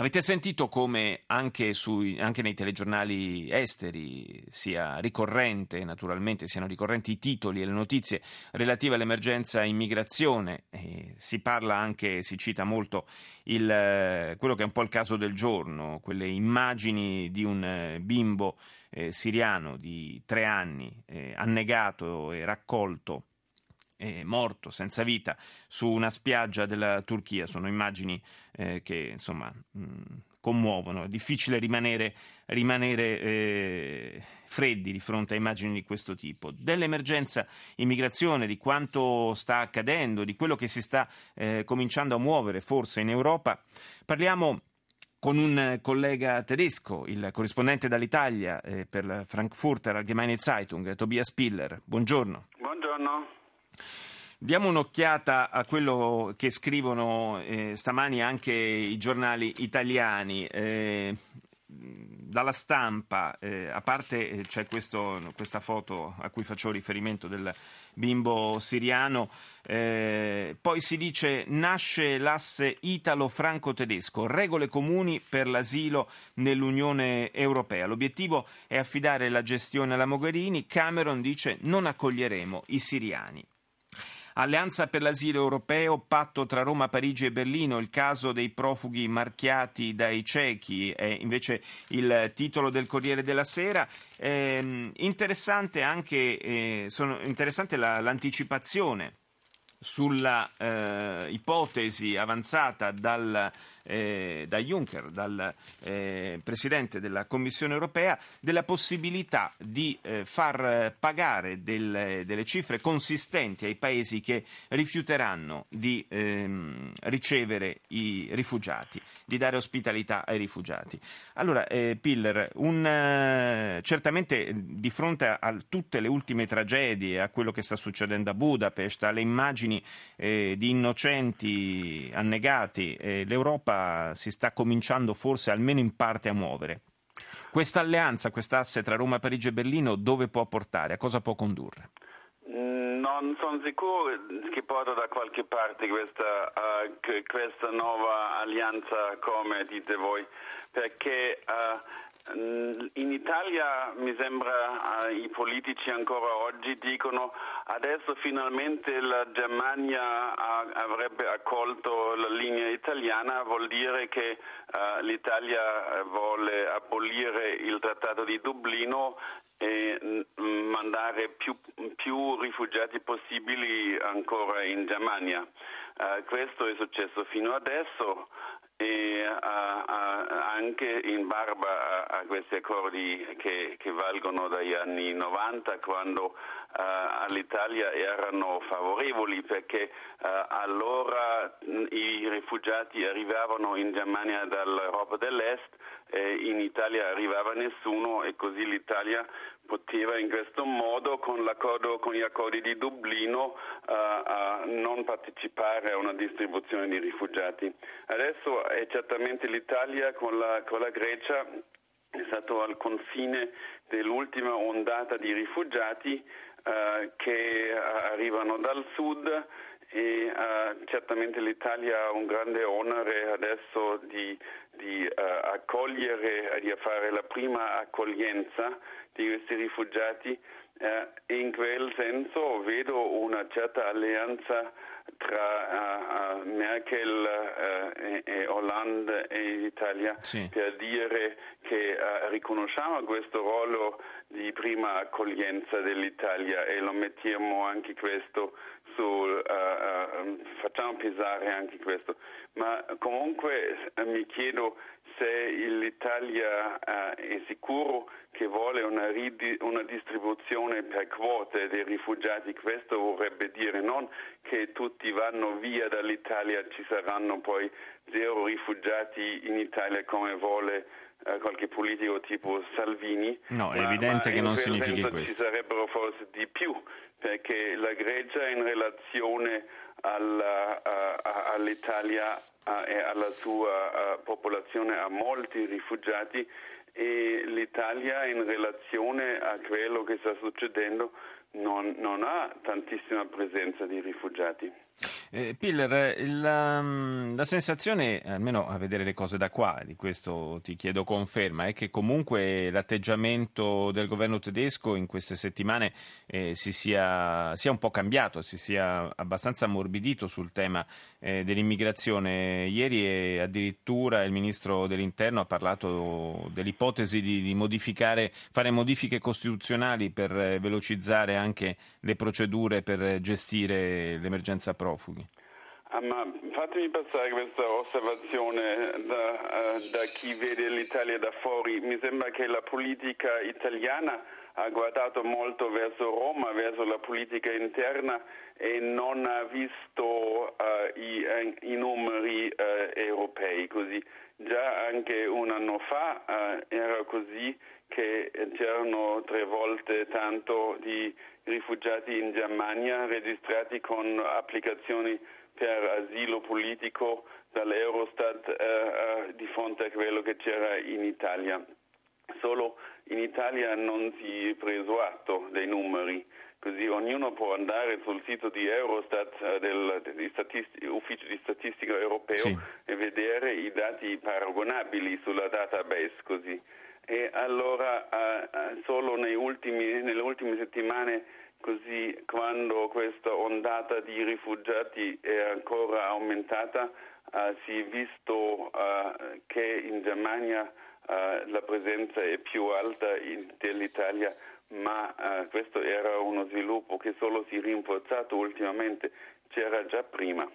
Avete sentito come anche, sui, anche, nei telegiornali esteri sia ricorrente, naturalmente siano ricorrenti i titoli e le notizie relative all'emergenza immigrazione. E si parla anche, si cita molto il, quello che è un po' il caso del giorno, quelle immagini di un eh, bimbo eh, siriano di tre anni eh, annegato e raccolto eh, morto senza vita su una spiaggia della Turchia. Sono immagini eh, che insomma mh, commuovono. È difficile rimanere, rimanere eh, freddi di fronte a immagini di questo tipo. Dell'emergenza immigrazione, di quanto sta accadendo, di quello che si sta eh, cominciando a muovere forse in Europa, parliamo con un collega tedesco, il corrispondente dall'Italia eh, per la Frankfurter Allgemeine Zeitung, Tobias Piller. Buongiorno. Buongiorno. Diamo un'occhiata a quello che scrivono eh, stamani anche i giornali italiani. Eh, dalla stampa, eh, a parte eh, c'è questo, questa foto a cui faccio riferimento del bimbo siriano, eh, poi si dice nasce l'asse italo-franco-tedesco, regole comuni per l'asilo nell'Unione Europea. L'obiettivo è affidare la gestione alla Mogherini, Cameron dice non accoglieremo i siriani. Alleanza per l'asilo europeo, patto tra Roma, Parigi e Berlino, il caso dei profughi marchiati dai cechi è invece il titolo del Corriere della Sera. Eh, interessante anche eh, sono, interessante la, l'anticipazione sulla eh, ipotesi avanzata dal, eh, da Juncker, dal eh, Presidente della Commissione europea, della possibilità di eh, far pagare del, delle cifre consistenti ai paesi che rifiuteranno di ehm, ricevere i rifugiati, di dare ospitalità ai rifugiati. Allora, eh, Piller, un, eh, certamente di fronte a, tutte le ultime tragedie, a quello che sta succedendo a Budapest, alle immagini eh, di innocenti annegati, eh, si sta cominciando forse almeno in parte a muovere. Questa alleanza, quest'asse tra Roma, Parigi e Berlino, dove può portare? A cosa può condurre? Non sono sicuro che porta da qualche parte questa, uh, questa nuova alleanza, come dite voi, perché uh, in Italia mi sembra eh, i politici ancora oggi dicono adesso finalmente la Germania avrebbe accolto la linea italiana, vuol dire che uh, l'Italia vuole abolire il trattato di Dublino e mandare più, più rifugiati possibili ancora in Germania. Uh, questo è successo fino adesso e uh, uh, anche in barba a, a questi accordi che, che, valgono dagli anni 90 quando all'Italia erano favorevoli perché allora i rifugiati arrivavano in Germania dall'Europa dell'Est e in Italia arrivava nessuno e così l'Italia poteva in questo modo con, con gli accordi di Dublino non partecipare a una distribuzione di rifugiati. Adesso è certamente l'Italia con la, con la Grecia è stato al confine dell'ultima ondata di rifugiati uh, che arrivano dal sud e uh, certamente l'Italia ha un grande onore adesso di, di uh, accogliere, di fare la prima accoglienza di questi rifugiati uh, e in quel senso vedo una certa alleanza tra uh, Merkel e, Hollande e l'Italia sì. per dire che uh, riconosciamo questo ruolo di prima accoglienza dell'Italia e lo mettiamo anche questo sul, facciamo pesare anche questo. Ma comunque mi chiedo se l'Italia è sicuro che vuole una, una, distribuzione per quote dei rifugiati, questo vorrebbe dire non che tutti vanno via dall'Italia, ci saranno poi zero rifugiati in Italia come vuole qualche politico tipo Salvini. No, è evidente che non significhi questo. questo. Ci sarebbero forse di più, perché la Grecia in relazione alla, uh, all'Italia uh, e alla sua uh, popolazione ha molti rifugiati e l'Italia in relazione a quello che sta succedendo non, non ha tantissima presenza di rifugiati. Eh, Piller, la, la, sensazione, almeno a vedere le cose da qua, di questo ti chiedo conferma, è che comunque l'atteggiamento del governo tedesco in queste settimane eh, si sia, sia, un po' cambiato, si sia abbastanza ammorbidito sul tema eh, dell'immigrazione. Ieri addirittura il ministro dell'interno ha parlato dell'ipotesi di, di modificare, fare modifiche costituzionali per eh, velocizzare anche le procedure per gestire l'emergenza profughi. Ah, ma fatemi passare questa osservazione da, uh, da, chi vede l'Italia da fuori. Mi sembra che la politica italiana ha guardato molto verso Roma, verso la politica interna e non ha visto uh, i, i, numeri uh, europei. Così. Già anche un anno fa era così che c'erano tre volte tanto di rifugiati in Germania registrati con applicazioni per asilo politico dall'Eurostat eh, eh, di fronte a quello che c'era in Italia. Solo in Italia non si è preso atto dei numeri, così ognuno può andare sul sito di Eurostat, eh, del, dell'Ufficio di Statistica Europeo, sì. e vedere i dati paragonabili sulla database. Così. E allora eh, eh solo ultimi, nelle ultime settimane Così quando questa ondata di rifugiati è ancora aumentata uh, si è visto uh, che in Germania uh, la presenza è più alta in, dell'Italia, ma questo era uno sviluppo che solo si è rinforzato ultimamente, c'era già prima.